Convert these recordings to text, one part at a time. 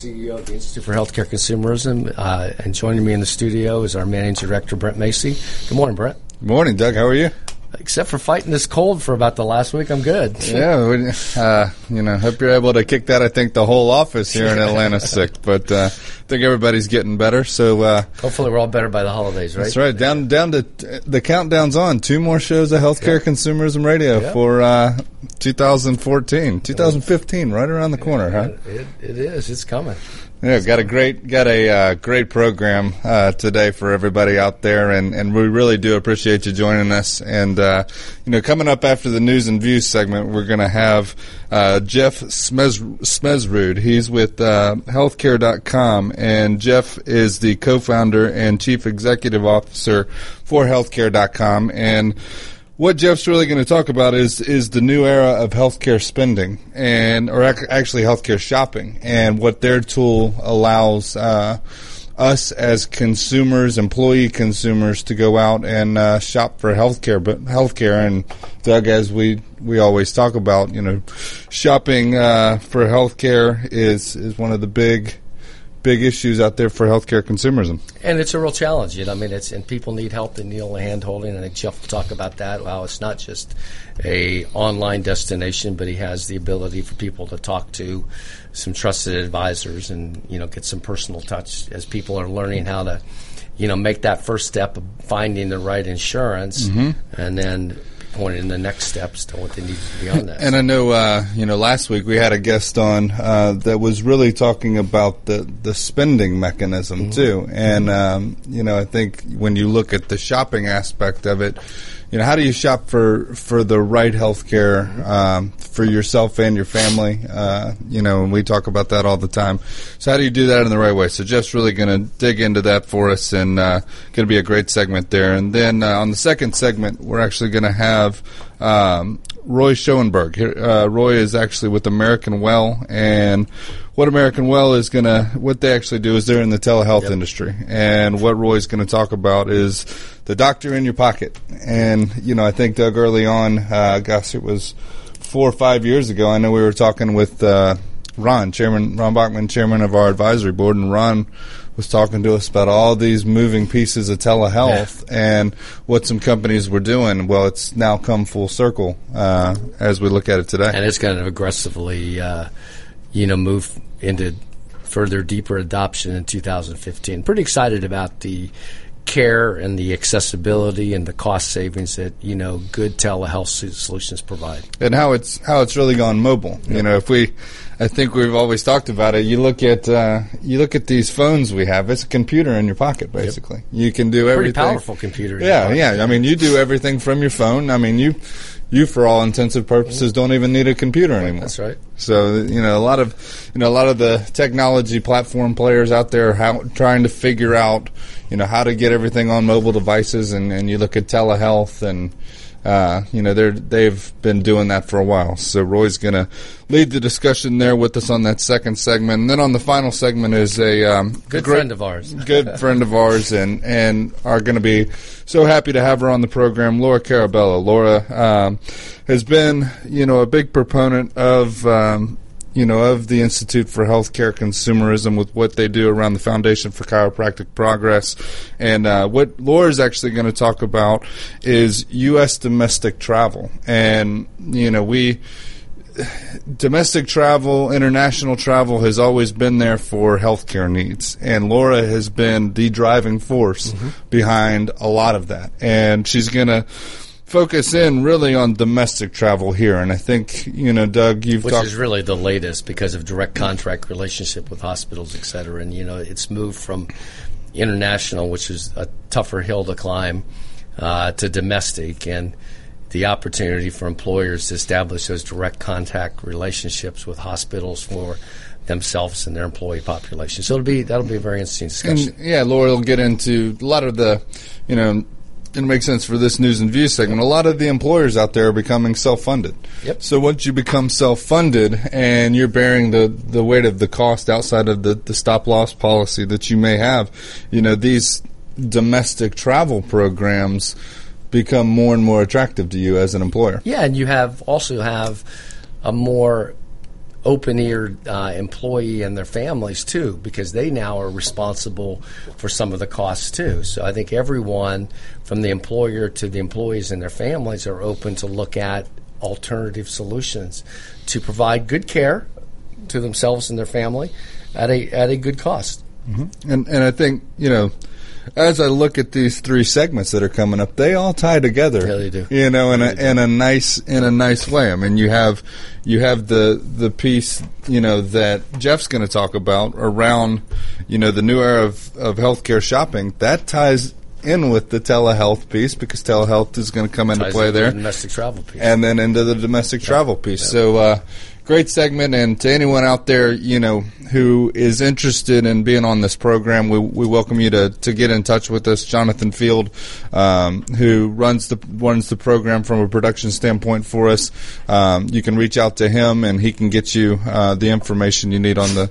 CEO of the Institute for Healthcare Consumerism, uh, and joining me in the studio is our managing director, Brent Macy. Good morning, Brent. Good morning, Doug. How are you? Except for fighting this cold for about the last week, I'm good. Yeah, we, uh, you know, hope you're able to kick that. I think the whole office here in Atlanta sick, but uh, I think everybody's getting better. So uh, hopefully, we're all better by the holidays, right? That's right. Down, down to the countdown's on. Two more shows of Healthcare yeah. Consumerism Radio yeah. for uh, 2014, 2015, right around the corner, huh? It, it is. It's coming. Yeah, got a great got a uh, great program uh, today for everybody out there, and, and we really do appreciate you joining us. And uh, you know, coming up after the news and views segment, we're going to have uh, Jeff Smedsrud. He's with uh, Healthcare.com, and Jeff is the co-founder and chief executive officer for Healthcare.com, and what Jeff's really going to talk about is is the new era of healthcare spending and or ac- actually healthcare shopping and what their tool allows uh, us as consumers, employee consumers, to go out and uh, shop for healthcare. But healthcare and Doug, as we we always talk about, you know, shopping uh, for healthcare is is one of the big big issues out there for healthcare consumerism. And it's a real challenge. You know, I mean, it's and people need help. They need a hand holding. And I think Jeff will talk about that. Wow, it's not just a online destination, but he has the ability for people to talk to some trusted advisors and you know get some personal touch as people are learning how to you know make that first step of finding the right insurance mm-hmm. and then pointed in the next steps to what they need beyond that. And I know, uh, you know, last week we had a guest on uh, that was really talking about the the spending mechanism mm-hmm. too. And um, you know, I think when you look at the shopping aspect of it you know, how do you shop for for the right healthcare um, for yourself and your family? Uh, you know, and we talk about that all the time. So how do you do that in the right way? So Jeff's really going to dig into that for us, and uh, going to be a great segment there. And then uh, on the second segment, we're actually going to have um, Roy Schoenberg. Uh, Roy is actually with American Well, and what American Well is going to, what they actually do is they're in the telehealth yep. industry. And what Roy's going to talk about is the doctor in your pocket. And, you know, I think Doug early on, uh, gosh, it was four or five years ago, I know we were talking with uh, Ron, Chairman, Ron Bachman, Chairman of our advisory board, and Ron was talking to us about all these moving pieces of telehealth yeah. and what some companies were doing. Well, it's now come full circle uh, as we look at it today, and it's kind of aggressively, uh, you know, move into further deeper adoption in 2015. Pretty excited about the care and the accessibility and the cost savings that you know good telehealth solutions provide, and how it's how it's really gone mobile. Yep. You know, if we, I think we've always talked about it. You look at uh, you look at these phones we have. It's a computer in your pocket, basically. Yep. You can do everything. Pretty powerful computer. Yeah, yeah. I mean, you do everything from your phone. I mean, you you, for all intensive purposes, don't even need a computer anymore. That's right. So you know, a lot of you know, a lot of the technology platform players out there how, trying to figure out you know how to get everything on mobile devices, and, and you look at telehealth and uh, you know, they're they've been doing that for a while. So Roy's going to lead the discussion there with us on that second segment, and then on the final segment is a um, good great, friend of ours, good friend of ours, and and are going to be so happy to have her on the program, Laura Carabello. Laura um, has been, you know, a big proponent of. Um, you know, of the Institute for Healthcare Consumerism with what they do around the Foundation for Chiropractic Progress. And uh, what Laura is actually going to talk about is U.S. domestic travel. And, you know, we domestic travel, international travel has always been there for healthcare needs, and Laura has been the driving force mm-hmm. behind a lot of that. And she's going to focus in really on domestic travel here. And I think, you know, Doug, you've Which talked- is really the latest because of direct contract relationship with hospitals, et cetera. And, you know, it's moved from international, which is a tougher hill to climb, uh, to domestic. And the opportunity for employers to establish those direct contact relationships with hospitals for themselves and their employee population. So it'll be that'll be a very interesting discussion. And, yeah, Laura will get into a lot of the, you know, it makes sense for this news and views segment. A lot of the employers out there are becoming self-funded. Yep. So once you become self-funded and you're bearing the, the weight of the cost outside of the, the stop loss policy that you may have, you know, these domestic travel programs become more and more attractive to you as an employer. Yeah, and you have also have a more open eared uh, employee and their families too, because they now are responsible for some of the costs too. So I think everyone, from the employer to the employees and their families, are open to look at alternative solutions to provide good care to themselves and their family at a at a good cost. Mm-hmm. And and I think you know as I look at these three segments that are coming up, they all tie together. Yeah, they do. You know, in a in a nice in a nice way. I mean, you have you have the the piece you know that Jeff's going to talk about around you know the new era of of healthcare shopping. That ties in with the telehealth piece because telehealth is going to come into play into there, the domestic travel piece. and then into the domestic travel piece. So. Uh, Great segment, and to anyone out there, you know, who is interested in being on this program, we, we welcome you to, to get in touch with us. Jonathan Field, um, who runs the runs the program from a production standpoint for us, um, you can reach out to him, and he can get you uh, the information you need on the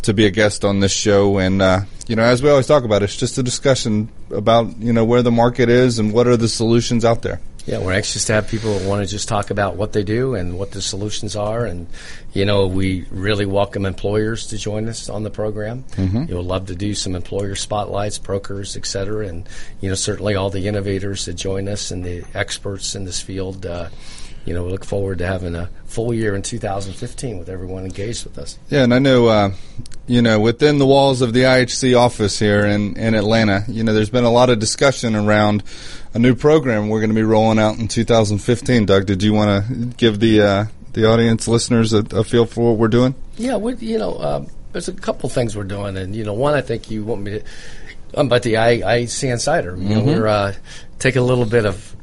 to be a guest on this show. And uh, you know, as we always talk about, it's just a discussion about you know where the market is and what are the solutions out there. Yeah, we're anxious to have people who want to just talk about what they do and what the solutions are. And, you know, we really welcome employers to join us on the program. Mm-hmm. You'll love to do some employer spotlights, brokers, et cetera. And, you know, certainly all the innovators that join us and the experts in this field. Uh, you know, we look forward to having a full year in 2015 with everyone engaged with us. Yeah, and I know, uh, you know, within the walls of the IHC office here in, in Atlanta, you know, there's been a lot of discussion around a new program we're going to be rolling out in 2015. Doug, did you want to give the uh, the audience listeners a, a, feel for what we're doing? Yeah, we, you know, uh, there's a couple things we're doing, and you know, one I think you want me to. Um, but the I, IHC Insider, you mm-hmm. we're uh, taking a little bit of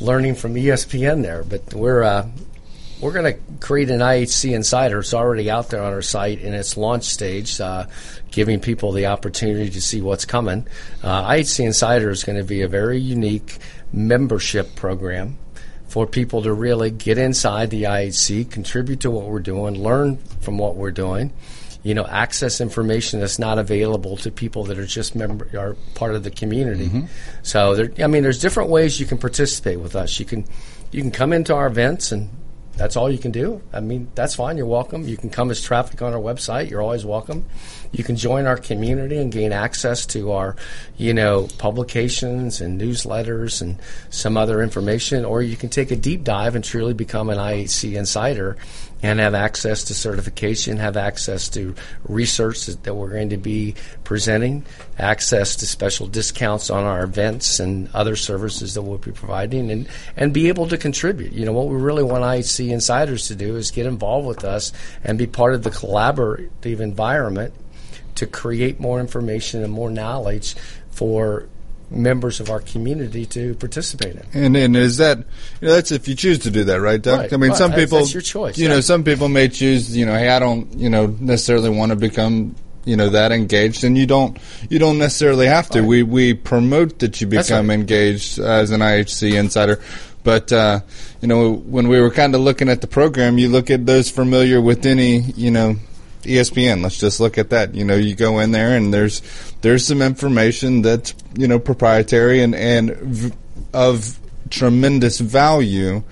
learning from ESPN there, but we're uh, we're going to create an IHC Insider. It's already out there on our site in its launch stage, uh, giving people the opportunity to see what's coming. Uh, IHC Insider is going to be a very unique membership program for people to really get inside the IHC, contribute to what we're doing, learn from what we're doing you know, access information that's not available to people that are just member are part of the community. Mm-hmm. So there, I mean, there's different ways you can participate with us. You can you can come into our events and that's all you can do. I mean, that's fine. You're welcome. You can come as traffic on our website. You're always welcome. You can join our community and gain access to our, you know, publications and newsletters and some other information, or you can take a deep dive and truly become an IHC insider and have access to certification, have access to research that, that, we're going to be presenting, access to special discounts on our events and other services that we'll be providing, and, and be able to contribute. You know, what we really want IHC insiders to do is get involved with us and be part of the collaborative environment to create more information and more knowledge for members of our community to participate in. And and is that you know, that's if you choose to do that, right, Doug? Right, I mean, some people that's your choice. You know, some people may choose. You know, hey, I don't you know necessarily want to become you know that engaged and you don't you don't necessarily have to right. we we promote that you become right. engaged as an IHC insider but uh, you know when we were kind of looking at the program you look at those familiar with any you know ESPN. Let's just look at that. You know, you go in there and there's there's some information that's you know proprietary and and v- of tremendous value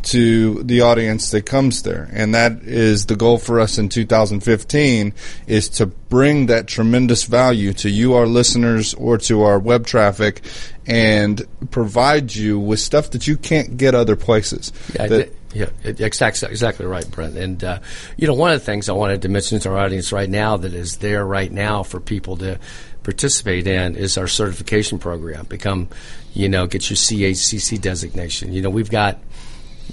to the audience that comes there. And that is the goal for us in 2015 is to bring that tremendous value to you, our listeners, or to our web traffic and provide you with stuff that you can't get other places. Yeah, that, yeah, exactly, exactly right, Brent. And uh, you know, one of the things I wanted to mention to our audience right now that is there right now for people to participate in is our certification program. Become, you know, get your CHCC designation. You know, we've got,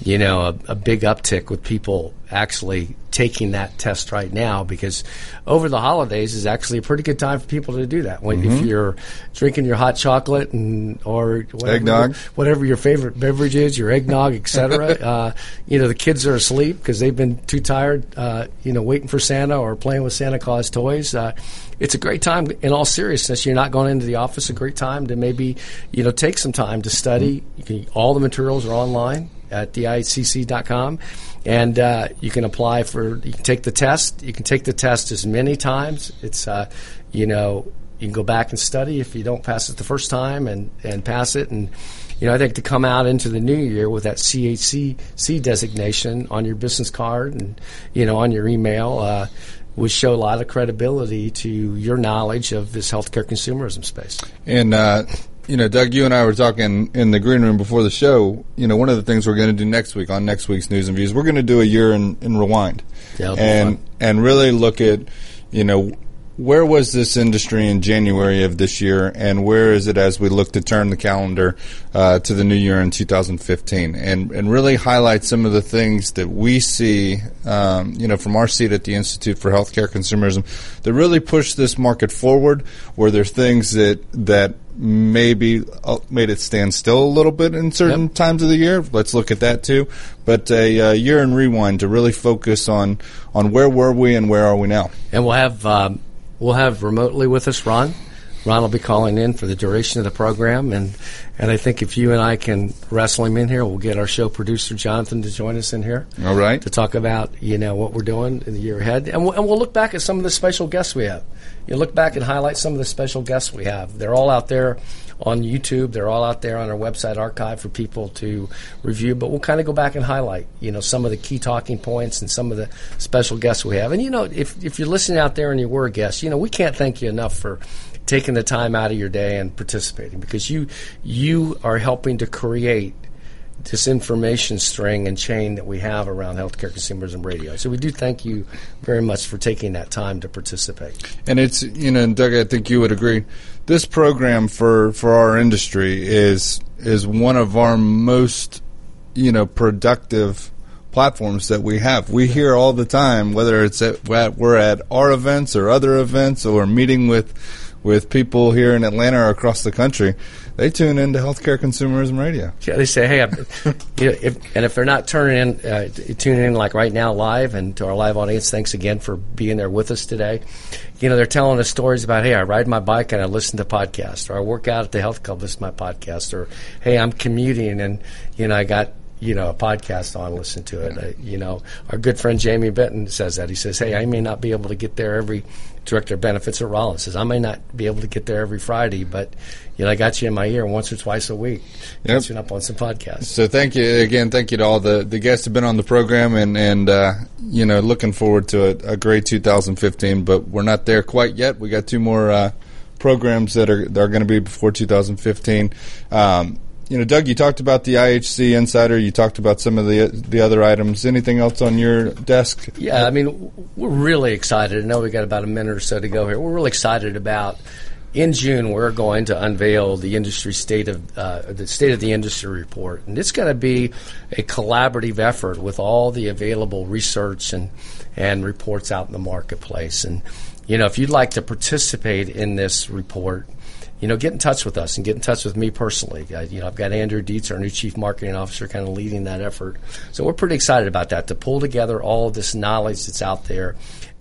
you know, a, a big uptick with people actually taking that test right now because over the holidays is actually a pretty good time for people to do that. When mm-hmm. if you're drinking your hot chocolate and or whatever, eggnog, whatever your favorite beverage is, your eggnog, etc. uh, you know the kids are asleep because they've been too tired, uh, you know, waiting for Santa or playing with Santa Claus toys. Uh, it's a great time. In all seriousness, you're not going into the office. A great time to maybe you know take some time to study. Mm-hmm. Can, all the materials are online at theihcc.com and uh, you can apply for. You can take the test. You can take the test as many times. It's uh, you know you can go back and study if you don't pass it the first time and and pass it and you know, I think to come out into the new year with that CHC designation on your business card and you know on your email. Uh, would show a lot of credibility to your knowledge of this healthcare consumerism space. And uh, you know, Doug, you and I were talking in the green room before the show. You know, one of the things we're going to do next week on next week's news and views, we're going to do a year in, in rewind, yeah, and and really look at you know where was this industry in January of this year, and where is it as we look to turn the calendar uh, to the new year in 2015, and and really highlight some of the things that we see, um, you know, from our seat at the Institute for Healthcare Consumerism, that really push this market forward. Where there's things that that maybe uh, made it stand still a little bit in certain yep. times of the year. Let's look at that too. But a uh, year in rewind to really focus on on where were we and where are we now. And we'll have. Um we'll have remotely with us Ron. Ron will be calling in for the duration of the program, and and I think if you and I can wrestle him in here, we'll get our show producer Jonathan to join us in here. All right. To talk about you know what we're doing in the year ahead, and we'll, and we'll look back at some of the special guests we have. You look back and highlight some of the special guests we have. They're all out there on YouTube. They're all out there on our website archive for people to review. But we'll kind of go back and highlight, you know, some of the key talking points and some of the special guests we have. And you know, if if you're listening out there and you were a guest, you know, we can't thank you enough for taking the time out of your day and participating because you you are helping to create this information string and chain that we have around healthcare consumerism radio. So we do thank you very much for taking that time to participate. And it's you know, and Doug, I think you would agree. This program for for our industry is is one of our most you know productive platforms that we have. We hear all the time, whether it's at we're at our events or other events or meeting with with people here in Atlanta or across the country, they tune into healthcare consumerism radio. Yeah, they say, hey, you know, if, and if they're not turning in, uh, tuning in like right now live, and to our live audience, thanks again for being there with us today. You know, they're telling us stories about, hey, I ride my bike and I listen to podcasts, or I work out at the health club, listen to my podcast, or hey, I'm commuting and you know I got you know, a podcast on, listen to it. Uh, you know, our good friend Jamie Benton says that. He says, "Hey, I may not be able to get there every director of benefits at Rollins says I may not be able to get there every Friday, but you know I got you in my ear once or twice a week, yep. catching up on some podcasts. So thank you again. Thank you to all the, the guests who've been on the program, and and uh, you know looking forward to a, a, great 2015. But we're not there quite yet. We got two more uh, programs that are that are going to be before 2015. Um, you know, Doug, you talked about the IHC Insider. You talked about some of the the other items. Anything else on your desk? Yeah, I mean, we're really excited. I know we got about a minute or so to go here. We're really excited about. In June, we're going to unveil the industry state of uh, the state of the industry report, and it's going to be a collaborative effort with all the available research and and reports out in the marketplace. And you know, if you'd like to participate in this report, you know, get in touch with us and get in touch with me personally. I, you know, I've got Andrew Dietz, our new chief marketing officer, kind of leading that effort. So we're pretty excited about that to pull together all of this knowledge that's out there,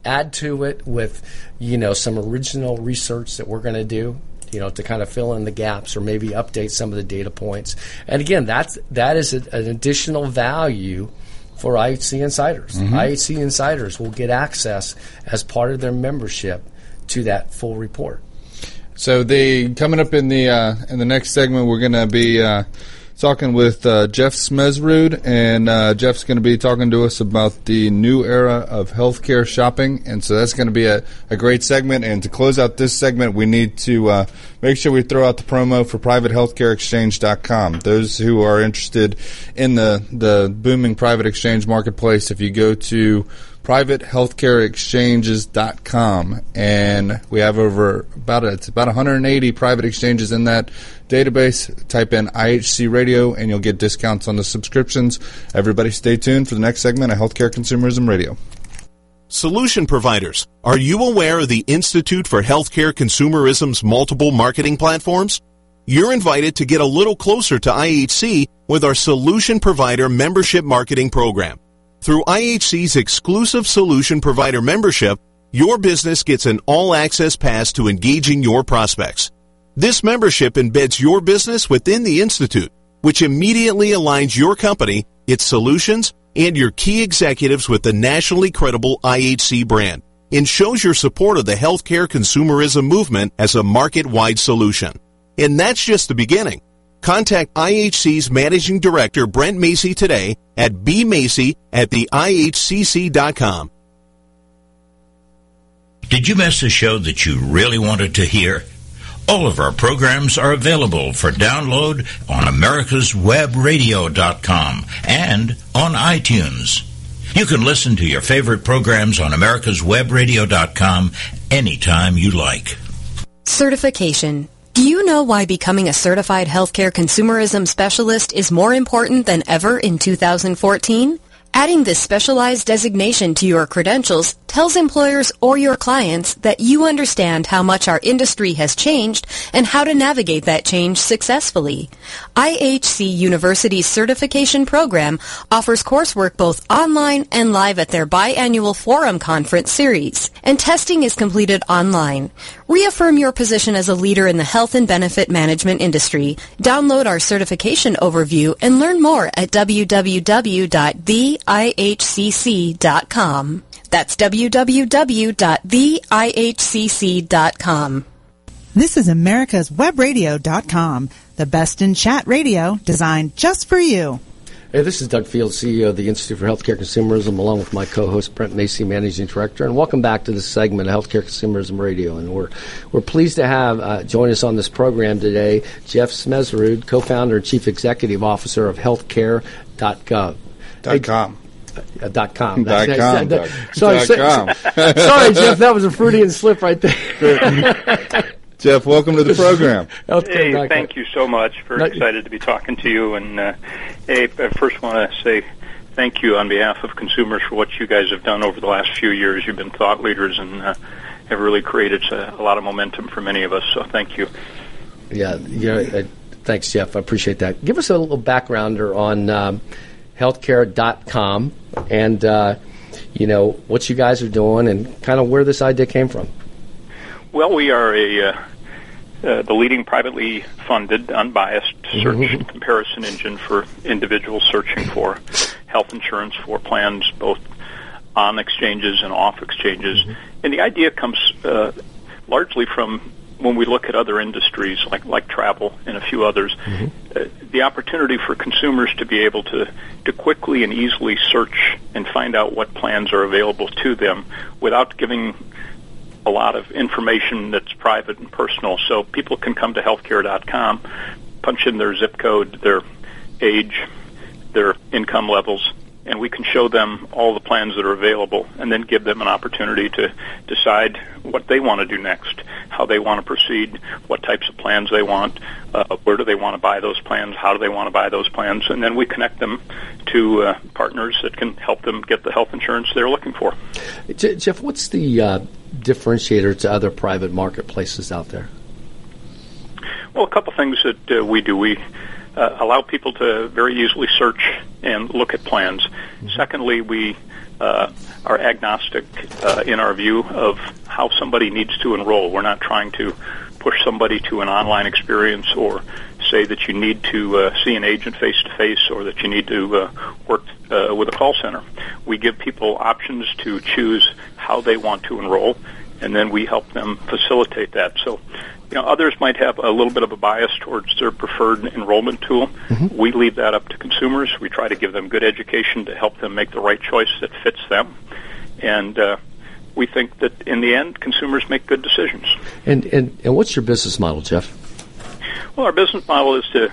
add to it with, you know, some original research that we're going to do. You know, to kind of fill in the gaps or maybe update some of the data points. And again, that's that is a, an additional value for IHC insiders. Mm-hmm. IHC insiders will get access as part of their membership to that full report. So the coming up in the uh, in the next segment, we're going to be uh, talking with uh, Jeff Smedsrud, and uh, Jeff's going to be talking to us about the new era of healthcare shopping, and so that's going to be a, a great segment. And to close out this segment, we need to uh, make sure we throw out the promo for PrivateHealthcareExchange.com. Those who are interested in the the booming private exchange marketplace, if you go to privatehealthcareexchanges.com and we have over about it's about 180 private exchanges in that database type in IHC radio and you'll get discounts on the subscriptions everybody stay tuned for the next segment of healthcare consumerism radio Solution providers, are you aware of the Institute for Healthcare Consumerism's multiple marketing platforms? You're invited to get a little closer to IHC with our Solution Provider Membership Marketing Program. Through IHC's exclusive solution provider membership, your business gets an all access pass to engaging your prospects. This membership embeds your business within the Institute, which immediately aligns your company, its solutions, and your key executives with the nationally credible IHC brand and shows your support of the healthcare consumerism movement as a market wide solution. And that's just the beginning. Contact IHC's Managing Director, Brent Macy, today at bmacy at the IHCC.com. Did you miss a show that you really wanted to hear? All of our programs are available for download on americaswebradio.com and on iTunes. You can listen to your favorite programs on americaswebradio.com anytime you like. Certification. Do you know why becoming a certified healthcare consumerism specialist is more important than ever in 2014? Adding this specialized designation to your credentials tells employers or your clients that you understand how much our industry has changed and how to navigate that change successfully. IHC University's certification program offers coursework both online and live at their biannual forum conference series, and testing is completed online. Reaffirm your position as a leader in the health and benefit management industry. Download our certification overview and learn more at www.theihcc.com. That's www.theihcc.com. This is America's Webradio.com, the best in chat radio designed just for you. Hey, this is Doug Field, CEO of the Institute for Healthcare Consumerism, along with my co-host Brent Macy, Managing Director, and welcome back to this segment of Healthcare Consumerism Radio. And we're we're pleased to have uh, join us on this program today Jeff Smedsrud, co-founder and chief executive officer of Healthcare.gov. Dot com. Uh, dot com. Dot That's- com, that- Doug. Sorry, Dot so- sorry, Jeff. That was a Freudian slip right there. Jeff, welcome to the program. Hey, dot thank you so much. Very No- excited to be talking to you. And uh, hey, I first want to say thank you on behalf of consumers for what you guys have done over the last few years. You've been thought leaders and uh, have really created a, a lot of momentum for many of us. So thank you. Yeah, you know, uh, thanks, Jeff. I appreciate that. Give us a little backgrounder on um, healthcare.com and, uh, you know, what you guys are doing and kind of where this idea came from. Well, we are a uh, the leading privately funded, unbiased search and comparison engine for individuals searching for health insurance for plans both on exchanges and off exchanges. And the idea comes uh, largely from when we look at other industries like like travel and a few others, uh, the opportunity for consumers to be able to to quickly and easily search and find out what plans are available to them without giving a lot of information that's private and personal. So people can come to healthcare.com, punch in their zip code, their age, their income levels, and we can show them all the plans that are available and then give them an opportunity to decide what they want to do next, how they want to proceed, what types of plans they want, uh, where do they want to buy those plans, how do they want to buy those plans, and then we connect them to uh, partners that can help them get the health insurance they're looking for. Jeff, what's the uh, differentiator to other private marketplaces out there? Well, a couple things that uh, we do. We uh, allow people to very easily search and look at plans. Secondly, we uh, are agnostic uh, in our view of how somebody needs to enroll. We're not trying to push somebody to an online experience or say that you need to uh, see an agent face to face or that you need to uh, work uh, with a call center. We give people options to choose how they want to enroll, and then we help them facilitate that. So, you know, others might have a little bit of a bias towards their preferred enrollment tool. We leave that up to consumers. We try to give them good education to help them make the right choice that fits them, and uh, we think that in the end, consumers make good decisions. And, and, and what's your business model, Jeff? Well, our business model is to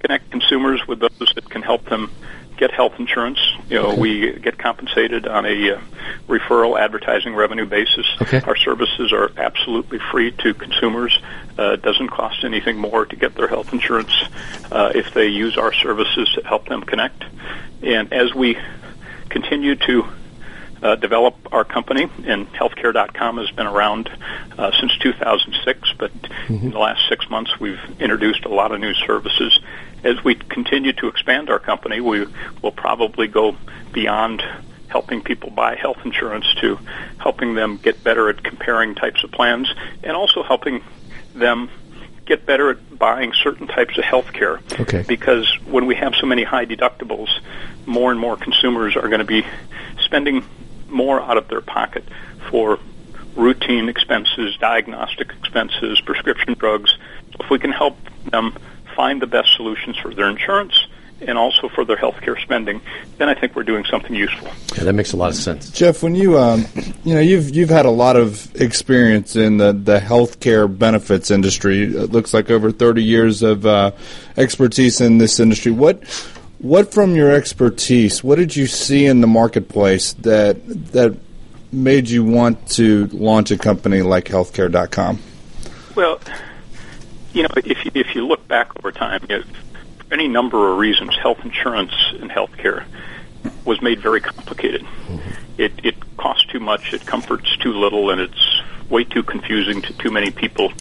connect consumers with those that can help them get health insurance. You know, we get compensated on a uh, referral advertising revenue basis. Okay. Our services are absolutely free to consumers. Uh, it doesn't cost anything more to get their health insurance uh, if they use our services to help them connect. And as we continue to uh, develop our company, and healthcare.com has been around uh, since 2006, but in the last six months we've introduced a lot of new services. As we continue to expand our company, we will probably go beyond helping people buy health insurance to helping them get better at comparing types of plans and also helping them get better at buying certain types of health care. Okay. Because when we have so many high deductibles, more and more consumers are going to be spending more out of their pocket for routine expenses, diagnostic expenses, prescription drugs. If we can help them find the best solutions for their insurance and also for their healthcare spending, then I think we're doing something useful. Yeah, that makes a lot of sense. Jeff, when you um, you know you've you've had a lot of experience in the the healthcare benefits industry. It looks like over thirty years of uh, expertise in this industry. What what from your expertise? What did you see in the marketplace that that made you want to launch a company like Healthcare.com? Well, you know, if you, if you look back over time, you know, for any number of reasons, health insurance and healthcare was made very complicated. Mm-hmm. It it costs too much, it comforts too little, and it's way too confusing to too many people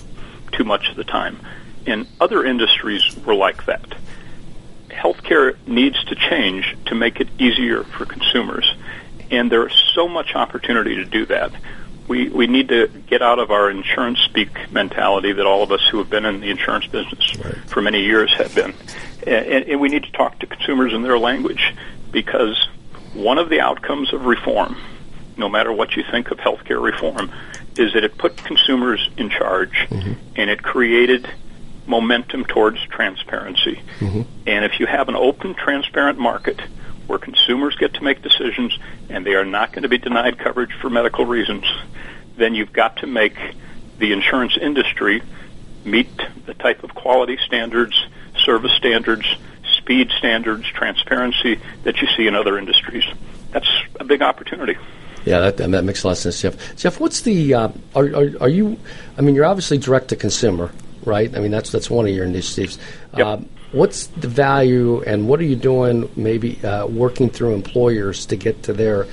too much of the time. And other industries were like that. Healthcare needs to change to make it easier for consumers, and there is so much opportunity to do that we, we need to get out of our insurance speak mentality that all of us who have been in the insurance business right. for many years have been. And, and we need to talk to consumers in their language because one of the outcomes of reform, no matter what you think of healthcare reform, is that it put consumers in charge mm-hmm. and it created momentum towards transparency. Mm-hmm. And if you have an open, transparent market where consumers get to make decisions and they are not going to be denied coverage for medical reasons, then you've got to make the insurance industry meet the type of quality standards, service standards, speed standards, transparency that you see in other industries. That's a big opportunity. Yeah, that, that makes a lot of sense, Jeff. Jeff, what's the uh, are, are, are you? I mean, you're obviously direct to consumer, right? I mean, that's that's one of your initiatives. Yep. Uh, what's the value, and what are you doing? Maybe uh, working through employers to get to their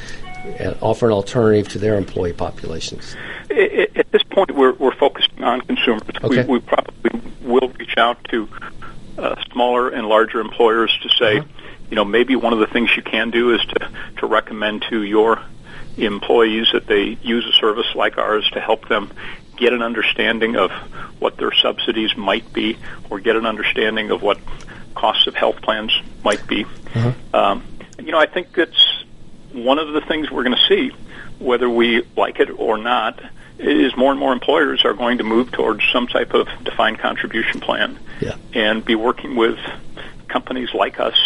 uh, offer an alternative to their employee populations. At this point, we're we're focusing on consumers. Okay. We, we probably will reach out to uh, smaller and larger employers to say, uh-huh. you know, maybe one of the things you can do is to to recommend to your employees that they use a service like ours to help them get an understanding of what their subsidies might be, or get an understanding of what costs of health plans might be. Uh-huh. Um, you know, I think that's one of the things we're going to see, whether we like it or not, is more and more employers are going to move towards some type of defined contribution plan yeah. and be working with companies like us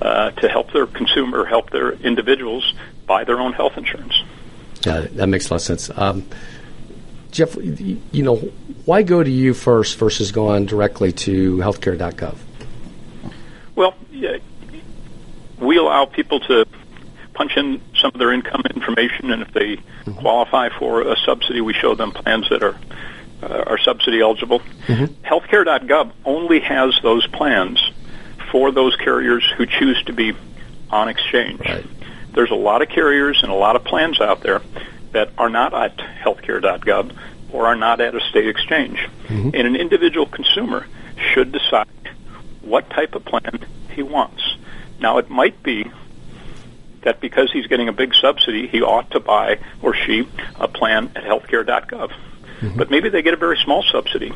uh, to help their consumer, help their individuals buy their own health insurance. Yeah, that makes a lot of sense. Um, Jeff, you know, why go to you first versus going directly to healthcare.gov? Well, we allow people to punch in some of their income information, and if they mm-hmm. qualify for a subsidy, we show them plans that are uh, are subsidy eligible. Mm-hmm. Healthcare.gov only has those plans for those carriers who choose to be on exchange. Right. There's a lot of carriers and a lot of plans out there that are not at healthcare.gov or are not at a state exchange. Mm-hmm. And an individual consumer should decide what type of plan he wants. Now, it might be that because he's getting a big subsidy, he ought to buy or she a plan at healthcare.gov. Mm-hmm. But maybe they get a very small subsidy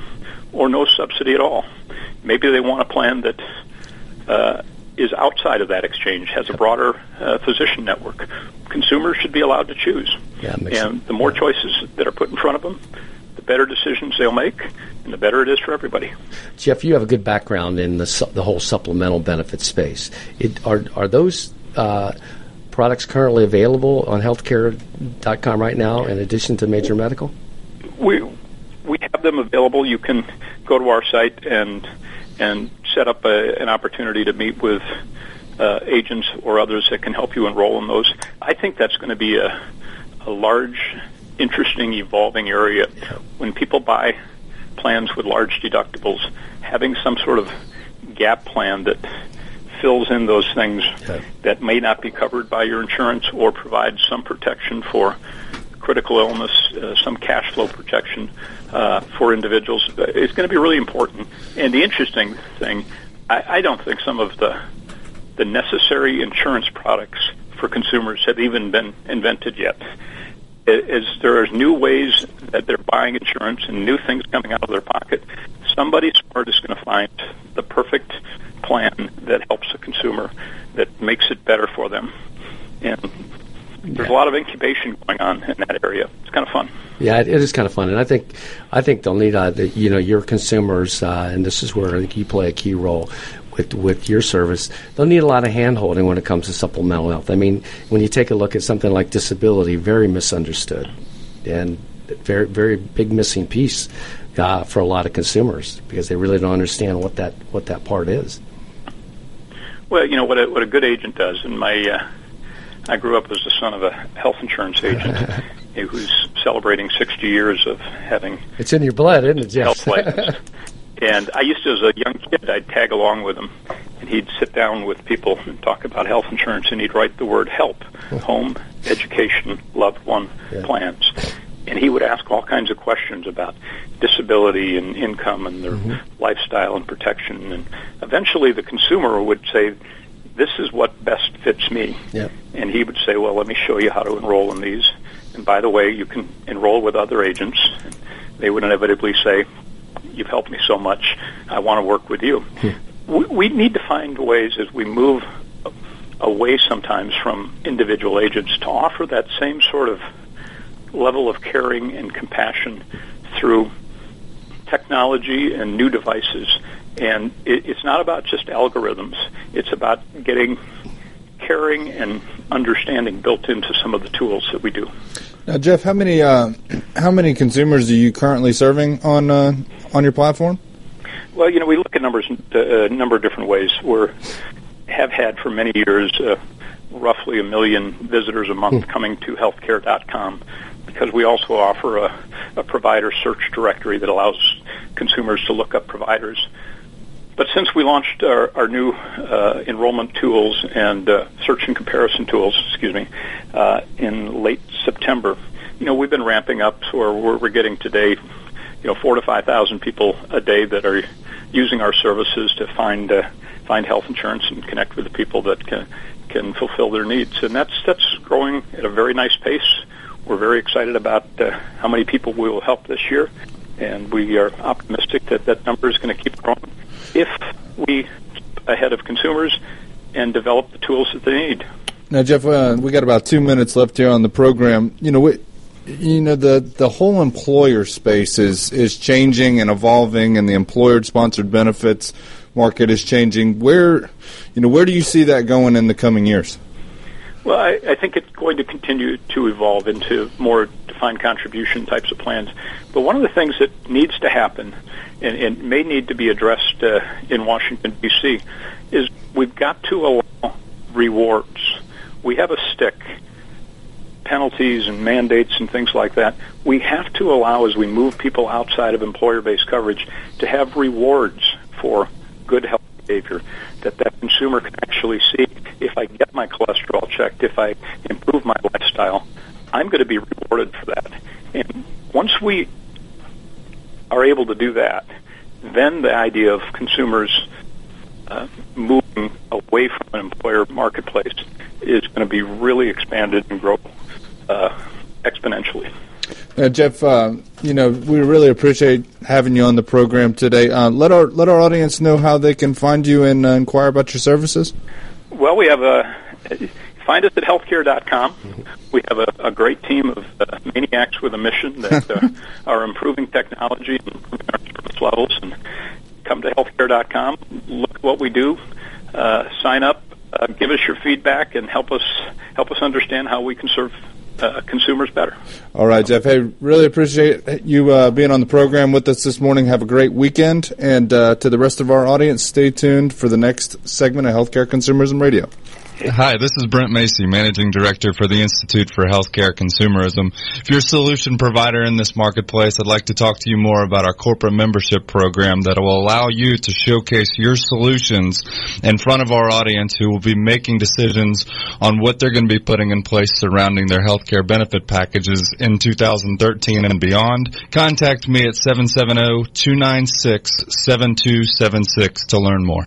or no subsidy at all. Maybe they want a plan that uh, is outside of that exchange, has a broader uh, physician network. Consumers should be allowed to choose. Yeah, and sense. the more choices that are put in front of them, the better decisions they'll make, and the better it is for everybody. Jeff, you have a good background in the su- the whole supplemental benefit space. It, are are those uh, products currently available on healthcare.com right now, in addition to Major Medical? We we have them available. You can go to our site and and set up a, an opportunity to meet with uh, agents or others that can help you enroll in those. I think that's going to be a, a large, interesting, evolving area. When people buy plans with large deductibles, having some sort of gap plan that fills in those things okay. that may not be covered by your insurance or provides some protection for critical illness, uh, some cash flow protection uh, for individuals is going to be really important. And the interesting thing, I, I don't think some of the the necessary insurance products for consumers have even been invented yet. As there are new ways that they're buying insurance and new things coming out of their pocket, somebody smart is going to find the perfect plan that helps the consumer, that makes it better for them. And there's yeah. a lot of incubation going on in that area. It's kind of fun. Yeah, it, it is kind of fun, and I think I think they'll need, uh, the, you know, your consumers, uh, and this is where I think you play a key role with with your service. They'll need a lot of handholding when it comes to supplemental health. I mean, when you take a look at something like disability, very misunderstood, and very very big missing piece uh, for a lot of consumers because they really don't understand what that what that part is. Well, you know what a, what a good agent does, and my uh, I grew up as the son of a health insurance agent who's celebrating 60 years of having. It's in your blood, isn't it, Jeff? Health and I used to, as a young kid, I'd tag along with him, and he'd sit down with people and talk about health insurance, and he'd write the word "help," home, education, loved one yeah. plans, and he would ask all kinds of questions about disability and income and their mm-hmm. lifestyle and protection, and eventually the consumer would say this is what best fits me. Yep. And he would say, well, let me show you how to enroll in these. And by the way, you can enroll with other agents. They would inevitably say, you've helped me so much, I want to work with you. Hmm. We, we need to find ways as we move away sometimes from individual agents to offer that same sort of level of caring and compassion through technology and new devices and it, it's not about just algorithms. It's about getting caring and understanding built into some of the tools that we do. Now, Jeff, how many uh, how many consumers are you currently serving on uh, on your platform? Well, you know, we look at numbers uh, a number of different ways. We have had for many years uh, roughly a million visitors a month hmm. coming to healthcare.com because we also offer a, a provider search directory that allows consumers to look up providers but since we launched our, our new uh, enrollment tools and uh, search and comparison tools, excuse me, uh, in late September, you know, we've been ramping up where we're, we're getting today, you know, four to five thousand people a day that are using our services to find uh, find health insurance and connect with the people that can can fulfill their needs, and that's that's growing at a very nice pace. We're very excited about uh, how many people we will help this year, and we are optimistic that that number is going to keep growing if we keep ahead of consumers and develop the tools that they need. Now, Jeff, uh, we got about two minutes left here on the program. You know, we, you know the the whole employer space is is changing and evolving, and the employer sponsored benefits market is changing. Where, you know, where do you see that going in the coming years? Well, I, I think it's going to continue to evolve into more defined contribution types of plans. But one of the things that needs to happen and, and may need to be addressed uh, in Washington, D.C., is we've got to allow rewards. We have a stick, penalties and mandates and things like that. We have to allow, as we move people outside of employer-based coverage, to have rewards for good health behavior that that consumer can actually see if I get my cholesterol checked, if I improve my lifestyle, I'm going to be rewarded for that. And once we are able to do that, then the idea of consumers uh, moving away from an employer marketplace is going to be really expanded and grow uh, exponentially. Uh, Jeff, uh, you know we really appreciate having you on the program today. Uh, let our let our audience know how they can find you and uh, inquire about your services. Well, we have a find us at healthcare.com. We have a, a great team of uh, maniacs with a mission that uh, are improving technology and improving our service levels. And come to healthcare.com, look at what we do, uh, sign up, uh, give us your feedback, and help us help us understand how we can serve uh, consumers better. All right, Jeff. Hey, really appreciate you uh, being on the program with us this morning. Have a great weekend, and uh, to the rest of our audience, stay tuned for the next segment of Healthcare Consumerism Radio. Hi, this is Brent Macy, Managing Director for the Institute for Healthcare Consumerism. If you're a solution provider in this marketplace, I'd like to talk to you more about our corporate membership program that will allow you to showcase your solutions in front of our audience who will be making decisions on what they're going to be putting in place surrounding their healthcare benefit packages in 2013 and beyond. Contact me at 770-296-7276 to learn more.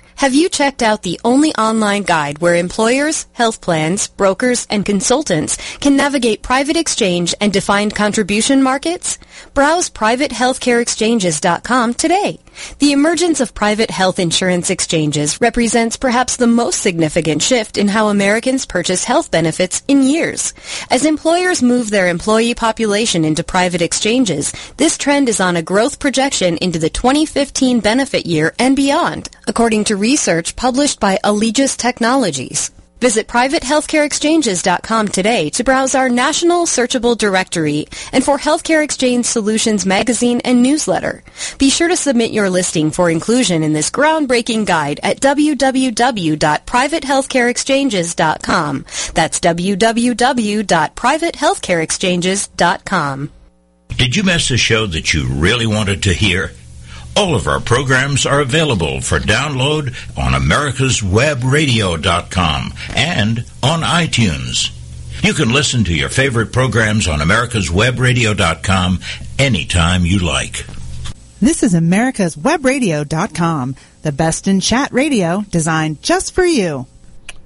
Have you checked out the only online guide where employers, health plans, brokers, and consultants can navigate private exchange and defined contribution markets? Browse privatehealthcareexchanges.com today. The emergence of private health insurance exchanges represents perhaps the most significant shift in how Americans purchase health benefits in years. As employers move their employee population into private exchanges, this trend is on a growth projection into the 2015 benefit year and beyond, according to research published by Allegis Technologies. Visit privatehealthcareexchanges.com today to browse our national searchable directory and for Healthcare Exchange Solutions magazine and newsletter. Be sure to submit your listing for inclusion in this groundbreaking guide at www.privatehealthcareexchanges.com. That's www.privatehealthcareexchanges.com. Did you miss a show that you really wanted to hear? All of our programs are available for download on americaswebradio.com and on iTunes. You can listen to your favorite programs on americaswebradio.com anytime you like. This is americaswebradio.com, the best in chat radio designed just for you.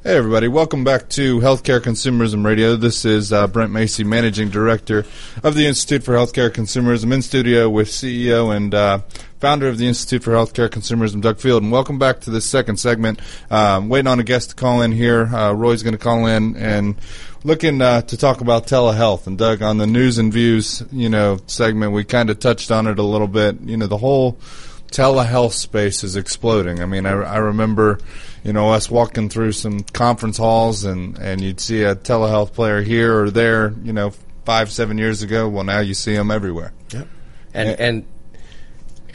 Hey, everybody. Welcome back to Healthcare Consumerism Radio. This is uh, Brent Macy, Managing Director of the Institute for Healthcare Consumerism, in studio with CEO and uh, founder of the Institute for Healthcare Consumerism, Doug Field. And welcome back to this second segment. Um, waiting on a guest to call in here. Uh, Roy's going to call in and looking uh, to talk about telehealth. And Doug, on the news and views, you know, segment, we kind of touched on it a little bit. You know, the whole telehealth space is exploding. I mean, I, I remember, you know, us walking through some conference halls and, and you'd see a telehealth player here or there, you know, five, seven years ago. Well, now you see them everywhere. Yep. And, and,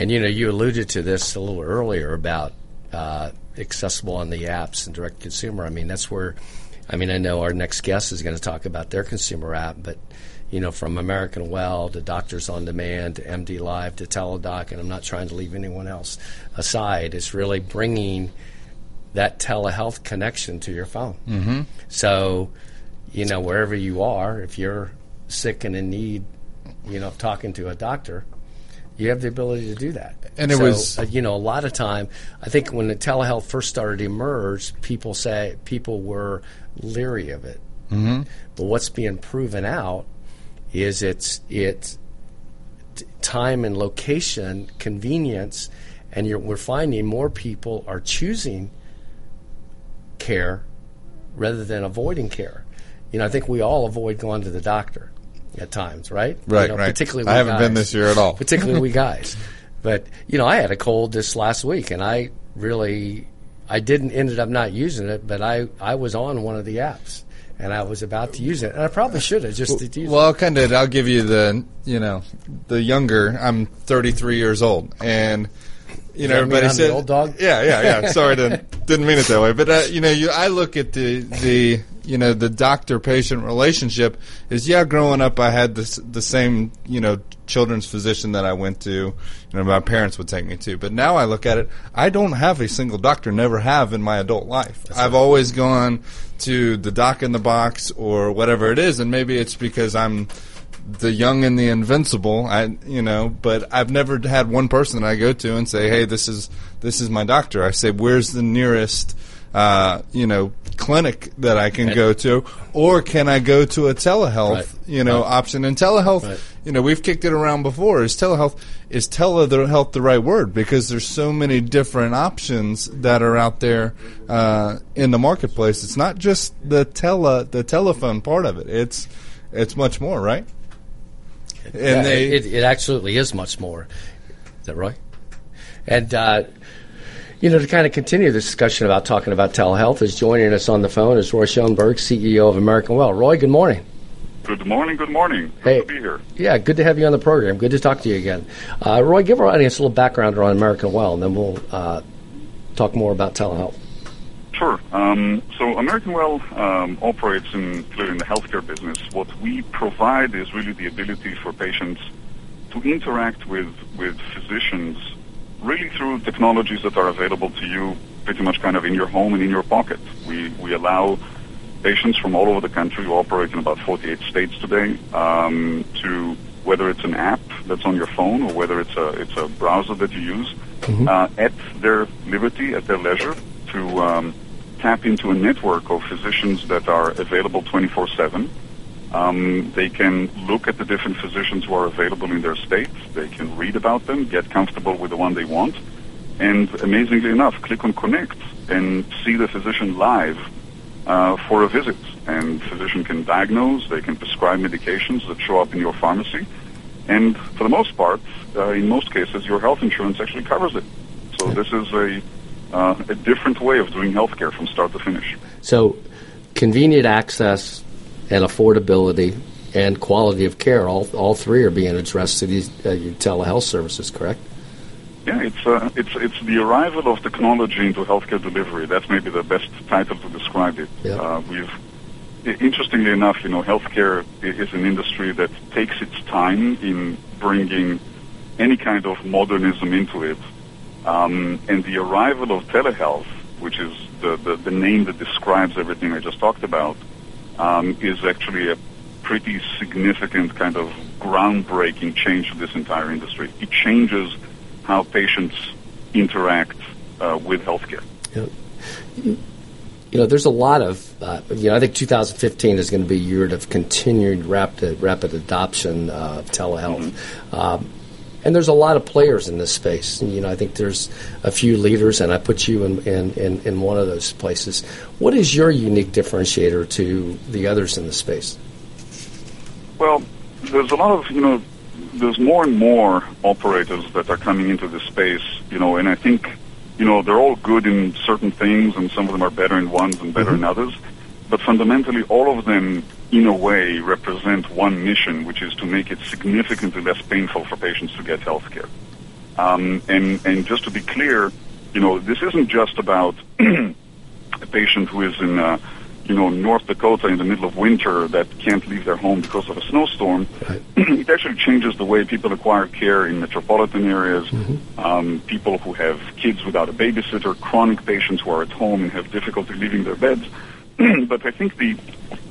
and, you know, you alluded to this a little earlier about uh, accessible on the apps and direct consumer. I mean, that's where, I mean, I know our next guest is going to talk about their consumer app, but you know, from American Well to Doctors on Demand to MD Live to Teladoc, and I'm not trying to leave anyone else aside. It's really bringing that telehealth connection to your phone. Mm-hmm. So, you know, wherever you are, if you're sick and in need, you know, of talking to a doctor, you have the ability to do that. And it so, was- uh, you know, a lot of time. I think when the telehealth first started to emerge, people say people were leery of it. Mm-hmm. But what's being proven out is it's it's time and location, convenience, and you're, we're finding more people are choosing care rather than avoiding care. You know, I think we all avoid going to the doctor at times, right? Right, you know, right. Particularly, I haven't been this year at all. Particularly we guys, but you know, I had a cold this last week, and I really, I didn't ended up not using it, but I I was on one of the apps. And I was about to use it, and I probably should have just Well, I'll kind of I'll give you the you know the younger. I'm 33 years old, and you know Does that mean everybody said old dog? Yeah, yeah, yeah. Sorry, to, didn't mean it that way. But uh, you know, you, I look at the the you know the doctor patient relationship is yeah. Growing up, I had this the same you know children's physician that I went to. You know, my parents would take me to. But now I look at it, I don't have a single doctor. Never have in my adult life. I've always gone to the doc in the box or whatever it is, and maybe it's because I'm the young and the invincible. I, you know, but I've never had one person I go to and say, "Hey, this is this is my doctor." I say, "Where's the nearest, uh, you know, clinic that I can go to, or can I go to a telehealth, Right. you know, Right. option?" And telehealth, Right. you know, we've kicked it around before. Is telehealth is telehealth the right word? Because there's so many different options that are out there uh, in the marketplace. It's not just the tele the telephone part of it. It's it's much more, right? And Yeah, they it, it absolutely is much more. Is that right? And uh, you know, to kind of continue the discussion about talking about telehealth, is joining us on the phone is Roy Schoenberg, CEO of American Well. Roy, good morning. Good morning. Good morning. Good Hey. to be here. Yeah, good to have you on the program. Good to talk to you again. Uh, Roy, give our audience a little background on American Well, and then we'll uh, talk more about telehealth. Sure. Um, so American Well um, operates in clearly in the healthcare business. What we provide is really the ability for patients to interact with with physicians, really through technologies that are available to you, pretty much kind of in your home and in your pocket. We we allow patients from all over the country who operate in about 48 states today um, to whether it's an app that's on your phone or whether it's a it's a browser that you use uh, at their liberty, at their leisure, to um, tap into a network of physicians that are available 24 7. Um, they can look at the different physicians who are available in their states. They can read about them, get comfortable with the one they want, and amazingly enough, click on connect and see the physician live uh, for a visit. And physician can diagnose, they can prescribe medications that show up in your pharmacy, and for the most part, uh, in most cases, your health insurance actually covers it. So this is a uh, a different way of doing healthcare from start to finish. So, convenient access and affordability and quality of care, all, all three are being addressed to these uh, telehealth services, correct? Yeah, it's uh, it's it's the arrival of technology into healthcare delivery. That's maybe the best title to describe it. Yeah. Uh, we've interestingly enough, you know, healthcare is an industry that takes its time in bringing any kind of modernism into it. Um, and the arrival of telehealth, which is the, the, the, name that describes everything I just talked about, um, is actually a pretty significant kind of groundbreaking change to this entire industry. It changes how patients interact uh, with healthcare. Yeah you know, there's a lot of, uh, you know, I think 2015 is going to be a year of continued rapid rapid adoption of telehealth. Mm-hmm. Um, and there's a lot of players in this space. You know, I think there's a few leaders, and I put you in, in, in, in one of those places. What is your unique differentiator to the others in the space? Well, there's a lot of, you know, there's more and more operators that are coming into this space, you know, and I think you know, they're all good in certain things, and some of them are better in ones and better mm-hmm. in others. But fundamentally, all of them, in a way, represent one mission, which is to make it significantly less painful for patients to get health care. Um, and, and just to be clear, you know, this isn't just about a patient who is in, uh, you know, North Dakota in the middle of winter that can't leave their home because of a snowstorm, right. it actually changes the way people acquire care in metropolitan areas. Mm-hmm. Um, people who have kids without a babysitter, chronic patients who are at home and have difficulty leaving their beds. but I think the,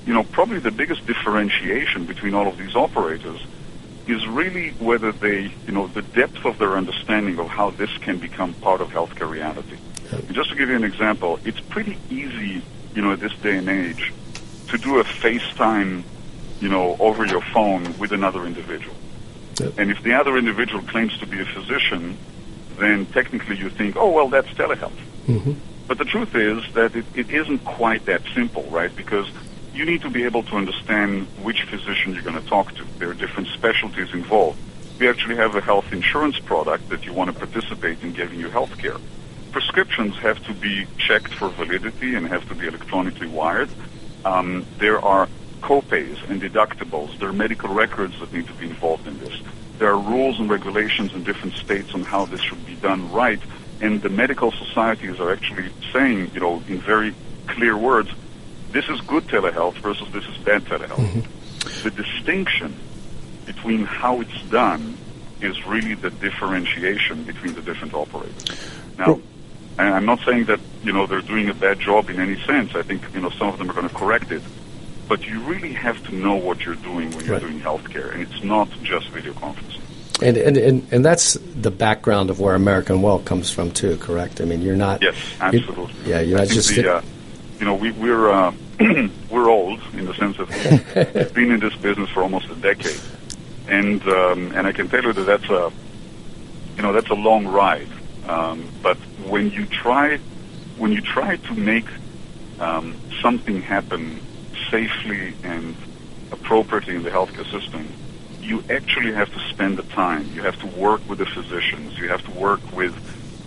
you know, probably the biggest differentiation between all of these operators is really whether they, you know, the depth of their understanding of how this can become part of healthcare reality. And just to give you an example, it's pretty easy you know, at this day and age, to do a FaceTime, you know, over your phone with another individual. Yep. And if the other individual claims to be a physician, then technically you think, oh, well, that's telehealth. Mm-hmm. But the truth is that it, it isn't quite that simple, right? Because you need to be able to understand which physician you're going to talk to. There are different specialties involved. We actually have a health insurance product that you want to participate in giving you health care prescriptions have to be checked for validity and have to be electronically wired. Um, there are copays and deductibles. There are medical records that need to be involved in this. There are rules and regulations in different states on how this should be done right. And the medical societies are actually saying, you know, in very clear words, this is good telehealth versus this is bad telehealth. Mm-hmm. The distinction between how it's done is really the differentiation between the different operators. Now, and I'm not saying that, you know, they're doing a bad job in any sense. I think, you know, some of them are going to correct it. But you really have to know what you're doing when you're right. doing healthcare, and it's not just video conferencing. And, and, and, and that's the background of where American Well comes from, too, correct? I mean, you're not. Yes, absolutely. You're, yeah, you're not just. The, uh, you know, we, we're, uh, we're old in the sense of we've been in this business for almost a decade. And, um, and I can tell you that that's a, you know, that's a long ride. Um, but when you try when you try to make um, something happen safely and appropriately in the healthcare system, you actually have to spend the time. You have to work with the physicians. You have to work with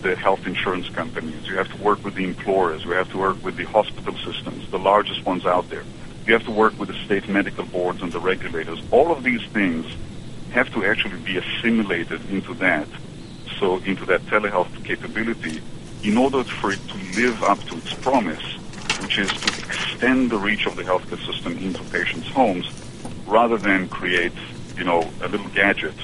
the health insurance companies. You have to work with the employers. You have to work with the hospital systems, the largest ones out there. You have to work with the state medical boards and the regulators. All of these things have to actually be assimilated into that so into that telehealth capability in order for it to live up to its promise, which is to extend the reach of the healthcare system into patients' homes rather than create, you know, a little gadget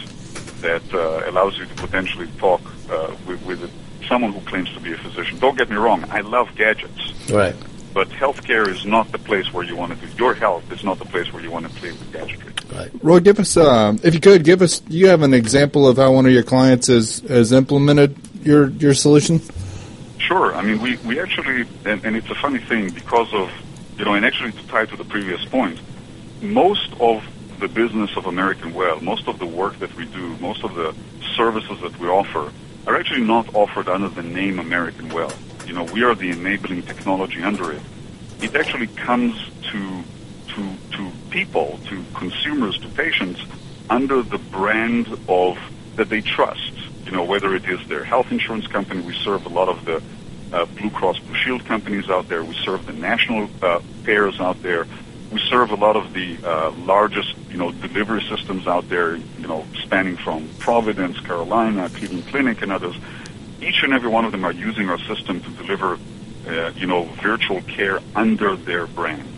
that uh, allows you to potentially talk uh, with, with someone who claims to be a physician. Don't get me wrong, I love gadgets. Right. But healthcare is not the place where you want to do your health. Is not the place where you want to play with gadgetry. Right. Roy, give us, uh, if you could, give us. You have an example of how one of your clients has has implemented your your solution. Sure. I mean, we, we actually, and, and it's a funny thing because of, you know, and actually to tie to the previous point, most of the business of American Well, most of the work that we do, most of the services that we offer are actually not offered under the name American Well. You know, we are the enabling technology under it. It actually comes to to to people, to consumers, to patients under the brand of that they trust. You know, whether it is their health insurance company, we serve a lot of the uh, Blue Cross Blue Shield companies out there. We serve the national uh, payers out there. We serve a lot of the uh, largest, you know, delivery systems out there. You know, spanning from Providence, Carolina, Cleveland Clinic, and others. Each and every one of them are using our system to deliver, uh, you know, virtual care under their brand.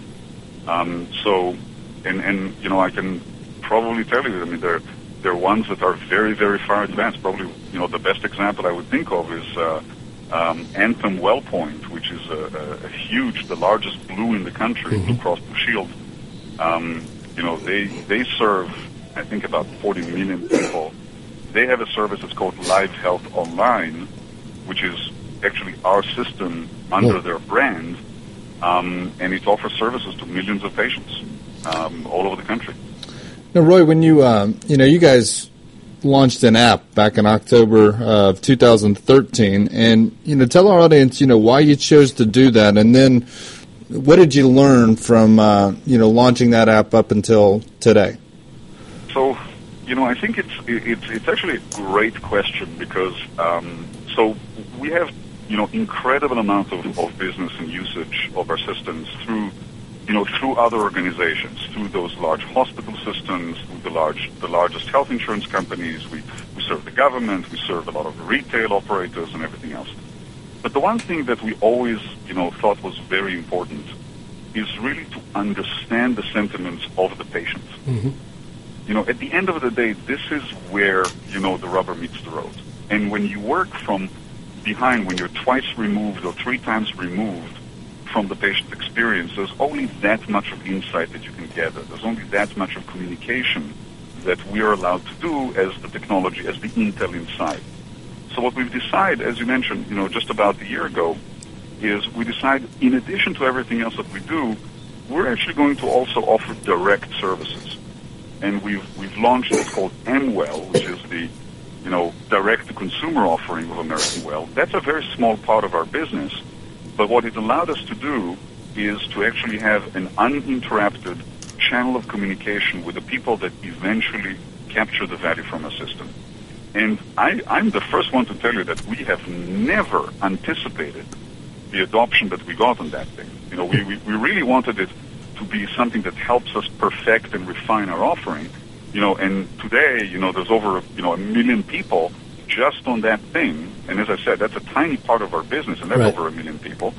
Um, so, and and you know, I can probably tell you. I mean, they're they're ones that are very very far advanced. Probably, you know, the best example I would think of is. Uh, um, Anthem WellPoint, which is a, a, huge, the largest blue in the country, Blue Cross Blue Shield. Um, you know, they they serve, I think, about 40 million people. They have a service that's called Live Health Online, which is actually our system under Yeah. their brand, um, and it offers services to millions of patients um, all over the country. Now, Roy, when you um, you know you guys launched an app back in October of 2013, and you know tell our audience you know why you chose to do that, and then what did you learn from uh, you know launching that app up until today? So, you know, I think it's it's it's actually a great question because um, so we have you know incredible amount of, of business and usage of our systems through you know through other organizations, through those large hospital systems, through the large the largest health insurance companies. We we serve the government, we serve a lot of retail operators and everything else. But the one thing that we always you know thought was very important is really to understand the sentiments of the patient mm-hmm. you know, at the end of the day, this is where, you know, the rubber meets the road. And when you work from behind, when you're twice removed or three times removed from the patient experience, there's only that much of insight that you can gather. There's only that much of communication that we are allowed to do as the technology, as the intel inside. So what we've decided, as you mentioned, you know, just about a year ago, is we decide, in addition to everything else that we do, we're actually going to also offer direct services and we've we've launched what's called Amwell, which is the you know direct to consumer offering of American Well. That's a very small part of our business, but what it allowed us to do is to actually have an uninterrupted channel of communication with the people that eventually capture the value from our system. And I, I'm the first one to tell you that we have never anticipated the adoption that we got on that thing. You know, we, we, we really wanted it to be something that helps us perfect and refine our offering. You know, and today, you know, there's over, you know, a million people just on that thing. And as I said, that's a tiny part of our business, and that's Right. over a million people.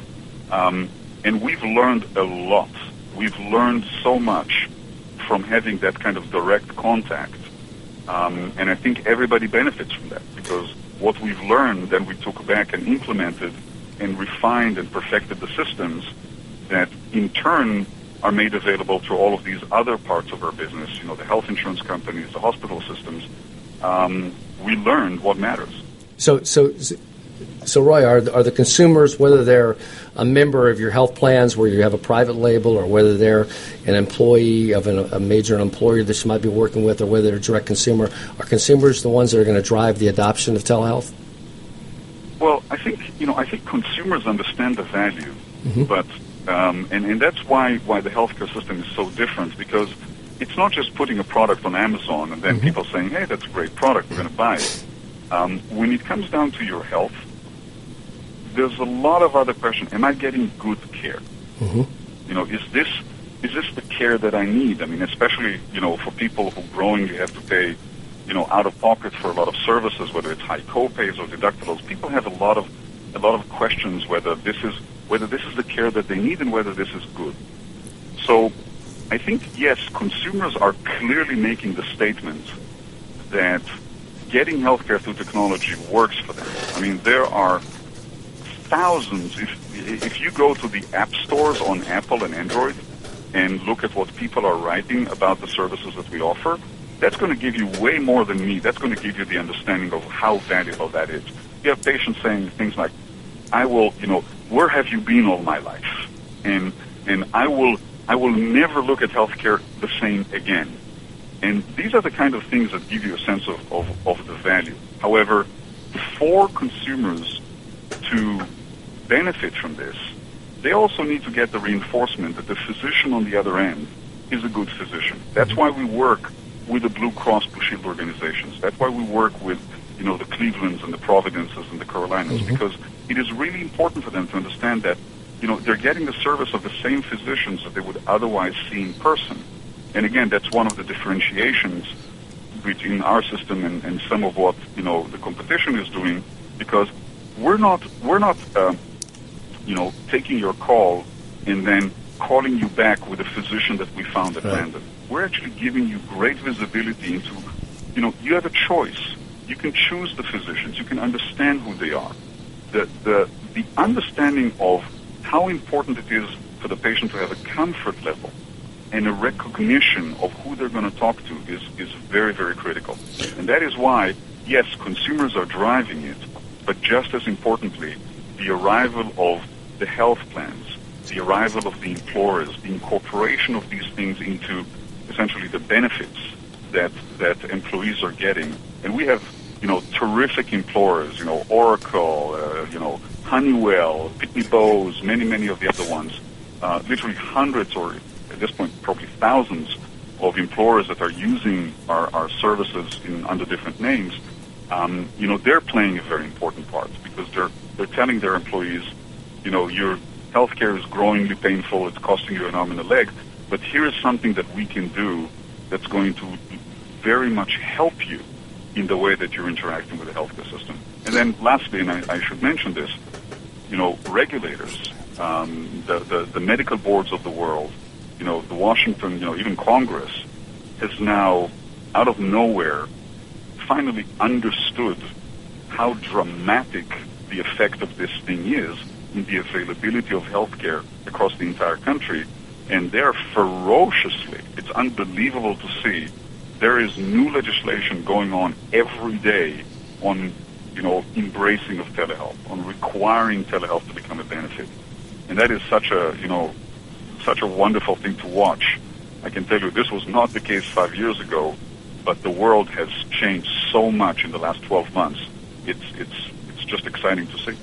Um, and we've learned a lot. We've learned so much from having that kind of direct contact. Um, and I think everybody benefits from that because what we've learned, then we took back and implemented and refined and perfected the systems that in turn are made available to all of these other parts of our business, you know, the health insurance companies, the hospital systems. Um, we learned what matters. So, so, so, Roy, are the, are the consumers, whether they're a member of your health plans where you have a private label, or whether they're an employee of an, a major employer that you might be working with, or whether they're a direct consumer, are consumers the ones that are going to drive the adoption of telehealth? Well, I think you know, I think consumers understand the value, but um, and and that's why why the healthcare system is so different because it's not just putting a product on Amazon and then people saying, "Hey, that's a great product, we're going to buy it." Um, when it comes down to your health, there's a lot of other questions. Am I getting good care? You know, is this is this the care that I need? I mean, especially you know for people who growingly have to pay, you know, out of pocket for a lot of services, whether it's high copays or deductibles. People have a lot of a lot of questions whether this is whether this is the care that they need and whether this is good. So, I think yes, consumers are clearly making the statement that getting healthcare through technology works for them. I mean, there are thousands. If if you go to the app stores on Apple and Android and look at what people are writing about the services that we offer, that's going to give you way more than me. That's going to give you the understanding of how valuable that is. You have patients saying things like, I will, you know, where have you been all my life? And and I will I will never look at healthcare the same again. And these are the kind of things that give you a sense of, of, of the value. However, for consumers to benefit from this, they also need to get the reinforcement that the physician on the other end is a good physician. That's why we work with the Blue Cross Blue Shield organizations. That's why we work with, you know, the Clevelands and the Providences and the Carolinas mm-hmm. because it is really important for them to understand that, you know, they're getting the service of the same physicians that they would otherwise see in person. And again, that's one of the differentiations between our system and, and some of what you know the competition is doing, because we're not we're not uh, you know taking your call and then calling you back with a physician that we found at right. random. We're actually giving you great visibility into you know you have a choice. You can choose the physicians. You can understand who they are. The the the understanding of how important it is for the patient to have a comfort level and a recognition of who they're going to talk to is, is very, very critical. And that is why, yes, consumers are driving it, but just as importantly, the arrival of the health plans, the arrival of the employers, the incorporation of these things into essentially the benefits that, that employees are getting. And we have, you know, terrific employers, you know, Oracle, uh, you know, Honeywell, Pitney Bowes, many, many of the other ones, uh, literally hundreds or at this point probably thousands of employers that are using our, our services in, under different names, um, you know, they're playing a very important part because they're they're telling their employees, you know, your healthcare is growingly painful, it's costing you an arm and a leg, but here is something that we can do that's going to very much help you in the way that you're interacting with the healthcare system. And then lastly, and I, I should mention this, you know, regulators, um, the, the, the medical boards of the world, you know, the Washington, you know, even Congress has now, out of nowhere, finally understood how dramatic the effect of this thing is in the availability of healthcare across the entire country. And they're ferociously, it's unbelievable to see, there is new legislation going on every day on, you know, embracing of telehealth, on requiring telehealth to become a benefit. And that is such a, you know, such a wonderful thing to watch. I can tell you this was not the case five years ago, but the world has changed so much in the last 12 months. It's, it's, it's just exciting to see.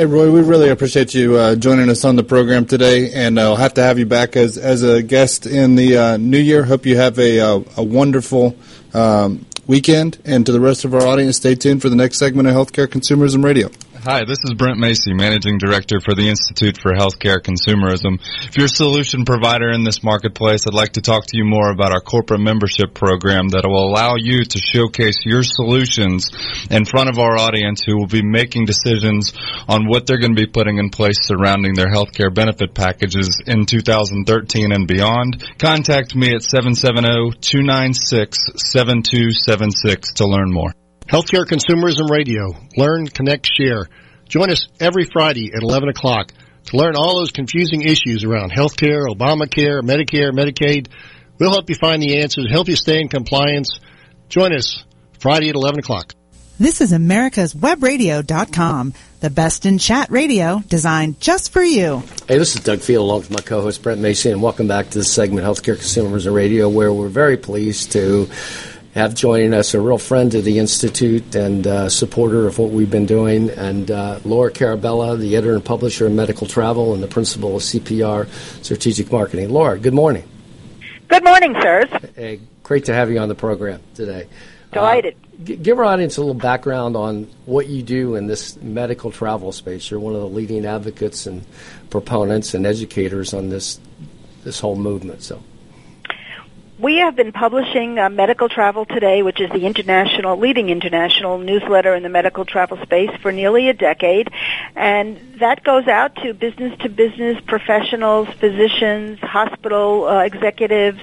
Hey, Roy, we really appreciate you uh, joining us on the program today, and I'll have to have you back as, as a guest in the uh, new year. Hope you have a, a, uh, a wonderful um, weekend, and to the rest of our audience, stay tuned for the next segment of Healthcare Consumerism Radio. Hi, this is Brent Macy, Managing Director for the Institute for Healthcare Consumerism. If you're a solution provider in this marketplace, I'd like to talk to you more about our corporate membership program that will allow you to showcase your solutions in front of our audience who will be making decisions on what they're going to be putting in place surrounding their healthcare benefit packages in 2013 and beyond. Contact me at 770-296-7276 to learn more. Healthcare Consumerism Radio. Learn, connect, share. Join us every Friday at 11 o'clock to learn all those confusing issues around healthcare, Obamacare, Medicare, Medicaid. We'll help you find the answers, help you stay in compliance. Join us Friday at 11 o'clock. This is America's Webradio.com, the best in chat radio designed just for you. Hey, this is Doug Field along with my co-host Brent Macy, and welcome back to this segment, Healthcare Consumerism Radio, where we're very pleased to have joining us a real friend of the Institute and uh, supporter of what we've been doing, and uh, Laura Carabello, the editor and publisher of Medical Travel and the principal of CPR Strategic Marketing. Laura, good morning. Good morning, sirs. Hey, great to have you on the program today. Delighted. Uh, g- give our audience a little background on what you do in this medical travel space. You're one of the leading advocates and proponents and educators on this this whole movement. So we have been publishing uh, Medical Travel Today, which is the international, leading international newsletter in the medical travel space for nearly a decade. And that goes out to business to business professionals, physicians, hospital uh, executives,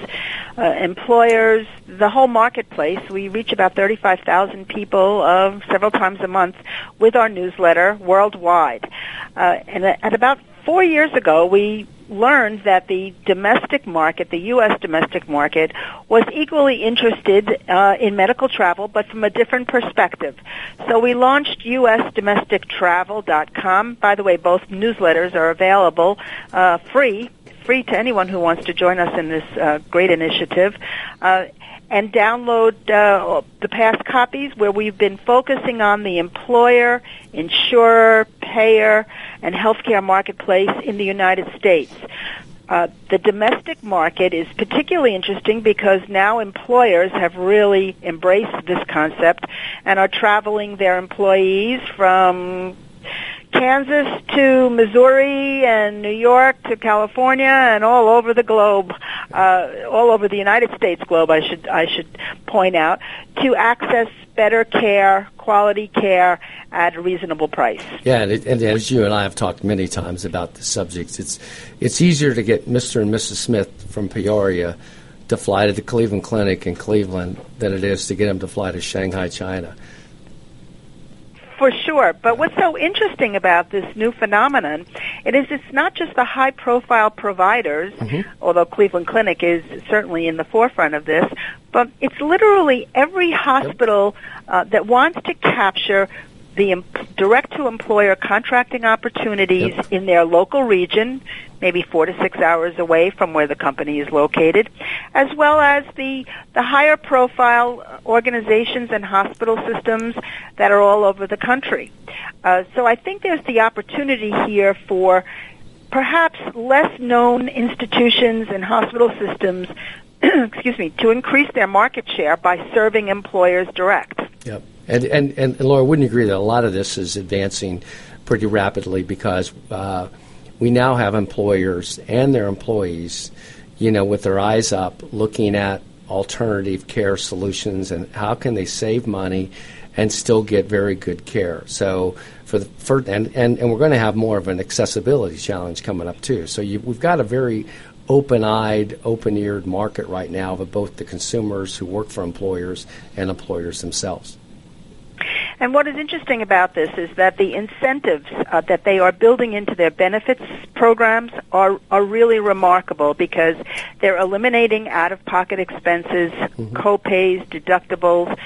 uh, employers, the whole marketplace. We reach about 35,000 people uh, several times a month with our newsletter worldwide. Uh, and at about four years ago, we learned that the domestic market, the U.S. domestic market, was equally interested uh, in medical travel, but from a different perspective. So we launched usdomestictravel.com. By the way, both newsletters are available uh, free, free to anyone who wants to join us in this uh, great initiative. Uh, and download uh, the past copies where we've been focusing on the employer, insurer, payer, and healthcare marketplace in the United States. Uh, the domestic market is particularly interesting because now employers have really embraced this concept and are traveling their employees from Kansas to Missouri and New York to California and all over the globe, uh, all over the United States globe, I should I should point out, to access better care, quality care at a reasonable price. Yeah, and, it, and as you and I have talked many times about the subject, it's it's easier to get Mr. and Mrs. Smith from Peoria to fly to the Cleveland Clinic in Cleveland than it is to get them to fly to Shanghai, China. For sure. But what's so interesting about this new phenomenon, it is it's not just the high profile providers, mm-hmm. although Cleveland Clinic is certainly in the forefront of this, but it's literally every hospital uh, that wants to capture the direct to employer contracting opportunities yep. in their local region, maybe four to six hours away from where the company is located, as well as the, the higher profile organizations and hospital systems that are all over the country. Uh, so I think there's the opportunity here for perhaps less known institutions and hospital systems excuse me, to increase their market share by serving employers direct. Yep. And, and, and Laura, wouldn't you agree that a lot of this is advancing pretty rapidly because uh, we now have employers and their employees, you know, with their eyes up looking at alternative care solutions and how can they save money and still get very good care. So for the for, and, and, and we're going to have more of an accessibility challenge coming up too. So you, we've got a very open-eyed, open-eared market right now of both the consumers who work for employers and employers themselves. And what is interesting about this is that the incentives uh, that they are building into their benefits programs are are really remarkable because they're eliminating out-of-pocket expenses, mm-hmm. co-pays, deductibles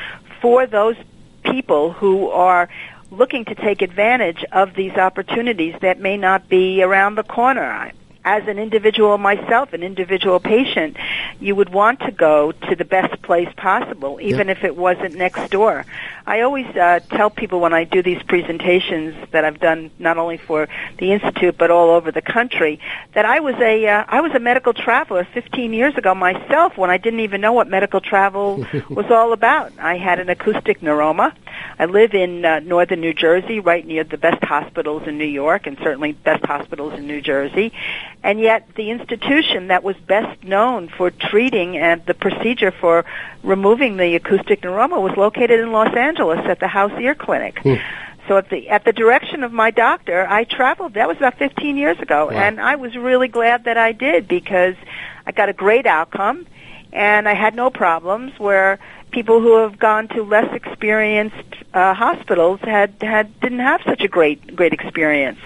for those people who are looking to take advantage of these opportunities that may not be around the corner as an individual myself, an individual patient, you would want to go to the best place possible, even if it wasn't next door. I always uh, tell people when I do these presentations that I've done not only for the institute but all over the country that I was a uh, I was a medical traveler 15 years ago myself when I didn't even know what medical travel was all about. I had an acoustic neuroma. I live in uh, northern New Jersey, right near the best hospitals in New York, and certainly best hospitals in New Jersey. And yet, the institution that was best known for treating and the procedure for removing the acoustic neuroma was located in Los Angeles at the House Ear Clinic. Hmm. So at the at the direction of my doctor, I traveled. That was about 15 years ago, wow. and I was really glad that I did because I got a great outcome, and I had no problems. Where people who have gone to less experienced uh, hospitals had had didn't have such a great great experience.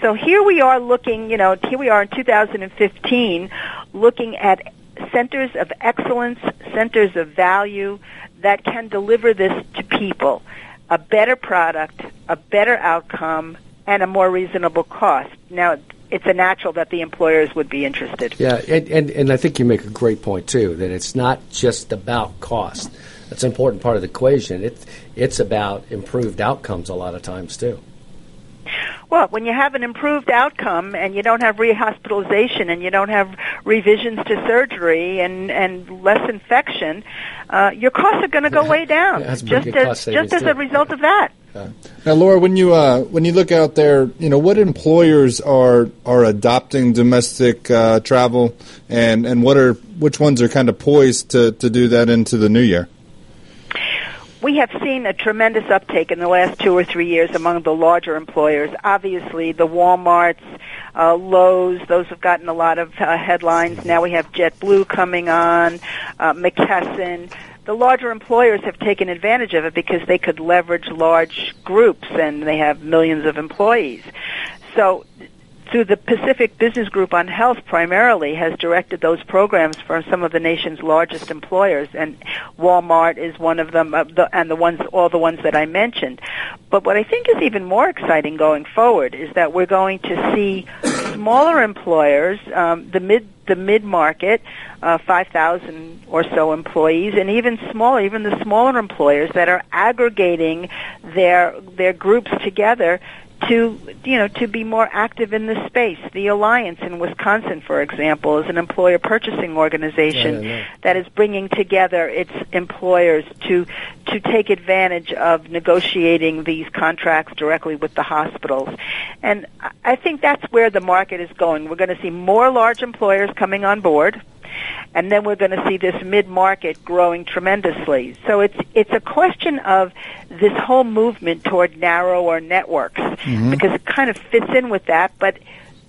So here we are looking, you know, here we are in 2015 looking at centers of excellence, centers of value that can deliver this to people. A better product, a better outcome, and a more reasonable cost. Now, it's a natural that the employers would be interested. Yeah, and, and, and I think you make a great point, too, that it's not just about cost. That's an important part of the equation. It's, it's about improved outcomes a lot of times, too. Well, when you have an improved outcome and you don't have rehospitalization and you don't have revisions to surgery and and less infection, uh, your costs are going to go way down. just as just as a result of that. Now, Laura, when you uh, when you look out there, you know what employers are are adopting domestic uh, travel, and and what are which ones are kind of poised to to do that into the new year we have seen a tremendous uptake in the last two or three years among the larger employers. Obviously, the WalMarts, uh, Lowe's, those have gotten a lot of uh, headlines. Now we have JetBlue coming on, uh, McKesson. The larger employers have taken advantage of it because they could leverage large groups and they have millions of employees. So through the Pacific Business Group on Health primarily has directed those programs for some of the nation's largest employers, and Walmart is one of them, uh, the, and the ones, all the ones that I mentioned. But what I think is even more exciting going forward is that we're going to see smaller employers, um, the mid the mid market, uh, 5,000 or so employees, and even smaller, even the smaller employers that are aggregating their their groups together to you know to be more active in this space. The Alliance in Wisconsin, for example, is an employer purchasing organization Yeah, yeah, yeah. that is bringing together its employers to to take advantage of negotiating these contracts directly with the hospitals. And I- I think that's where the market is going. We're going to see more large employers coming on board and then we're going to see this mid-market growing tremendously. So it's it's a question of this whole movement toward narrower networks mm-hmm. because it kind of fits in with that, but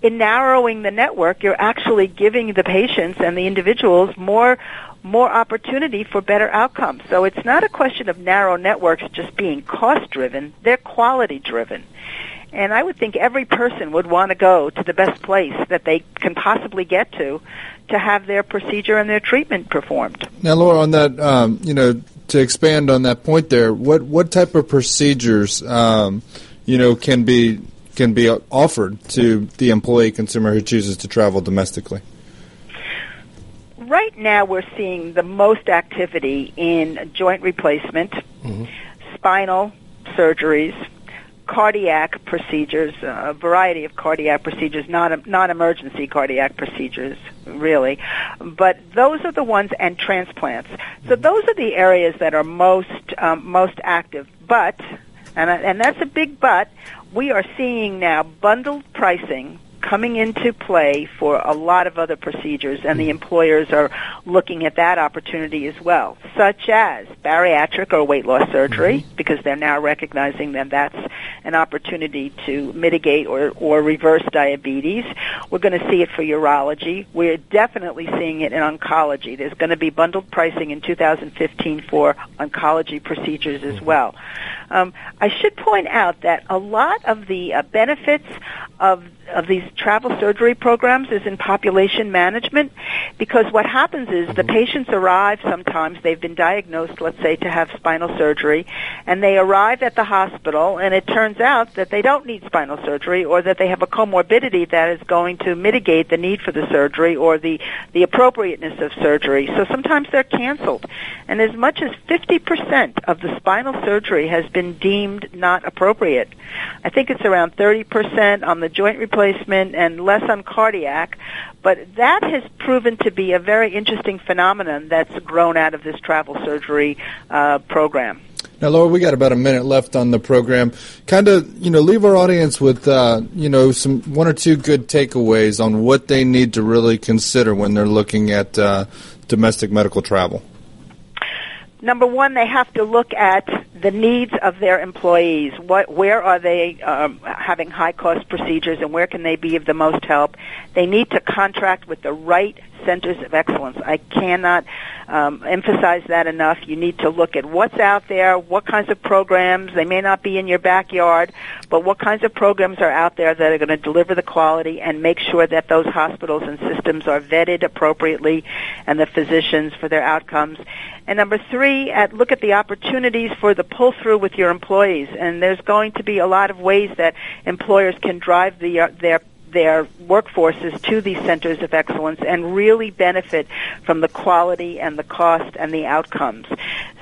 in narrowing the network, you're actually giving the patients and the individuals more more opportunity for better outcomes. So it's not a question of narrow networks just being cost driven, they're quality driven. And I would think every person would want to go to the best place that they can possibly get to to have their procedure and their treatment performed. Now, Laura, on that, um, you know, to expand on that point there, what what type of procedures, um, you know, can be can be offered to the employee consumer who chooses to travel domestically? Right now, we're seeing the most activity in joint replacement, spinal surgeries, cardiac procedures, a variety of cardiac procedures, not non-emergency cardiac procedures, really. But those are the ones, and transplants. So those are the areas that are most um, most active. But, and and that's a big but. We are seeing now bundled pricing coming into play for a lot of other procedures, and the mm-hmm. employers are looking at that opportunity as well, such as bariatric or weight loss surgery, mm-hmm. because they're now recognizing that that's an opportunity to mitigate or, or reverse diabetes. We're going to see it for urology. We're definitely seeing it in oncology. There's going to be bundled pricing in 2015 for oncology procedures as mm-hmm. well. Um, I should point out that a lot of the uh, benefits of of these travel surgery programs is in population management because what happens is the patients arrive sometimes they've been diagnosed let's say to have spinal surgery and they arrive at the hospital and it turns out that they don't need spinal surgery or that they have a comorbidity that is going to mitigate the need for the surgery or the the appropriateness of surgery. So sometimes they're canceled. And as much as 50% of the spinal surgery has been deemed not appropriate I think it's around 30% on the joint replacement and less on cardiac. But that has proven to be a very interesting phenomenon that's grown out of this travel surgery uh, program. Now, Laura, we got about a minute left on the program. Kind of, you know, leave our audience with, uh, you know, some one or two good takeaways on what they need to really consider when they're looking at uh, domestic medical travel. Number one, they have to look at the needs of their employees. What, where are they um, having high cost procedures, and where can they be of the most help? They need to contract with the right centers of excellence. I cannot um, emphasize that enough. You need to look at what's out there, what kinds of programs. They may not be in your backyard, but what kinds of programs are out there that are going to deliver the quality and make sure that those hospitals and systems are vetted appropriately and the physicians for their outcomes. And number three, at look at the opportunities for the pull through with your employees. And there's going to be a lot of ways that employers can drive the, uh, their their workforces to these centers of excellence and really benefit from the quality and the cost and the outcomes.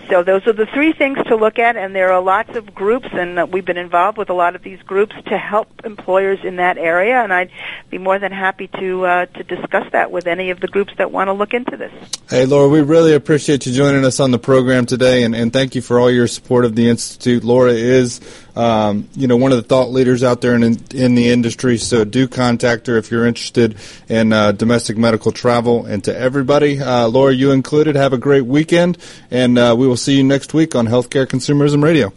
So those are the three things to look at, and there are lots of groups, and we've been involved with a lot of these groups to help employers in that area. And I'd be more than happy to uh, to discuss that with any of the groups that want to look into this. Hey, Laura, we really appreciate you joining us on the program today, and, and thank you for all your support of the Institute. Laura is, um, you know, one of the thought leaders out there in, in the industry, so do contact her if you're interested in uh, domestic medical travel. And to everybody, uh, Laura, you included, have a great weekend, and uh, we will see you next week on Healthcare Consumerism Radio.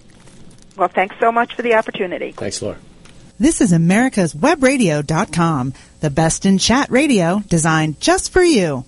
Well, thanks so much for the opportunity. Thanks, Laura. This is America's Webradio.com, the best in chat radio designed just for you.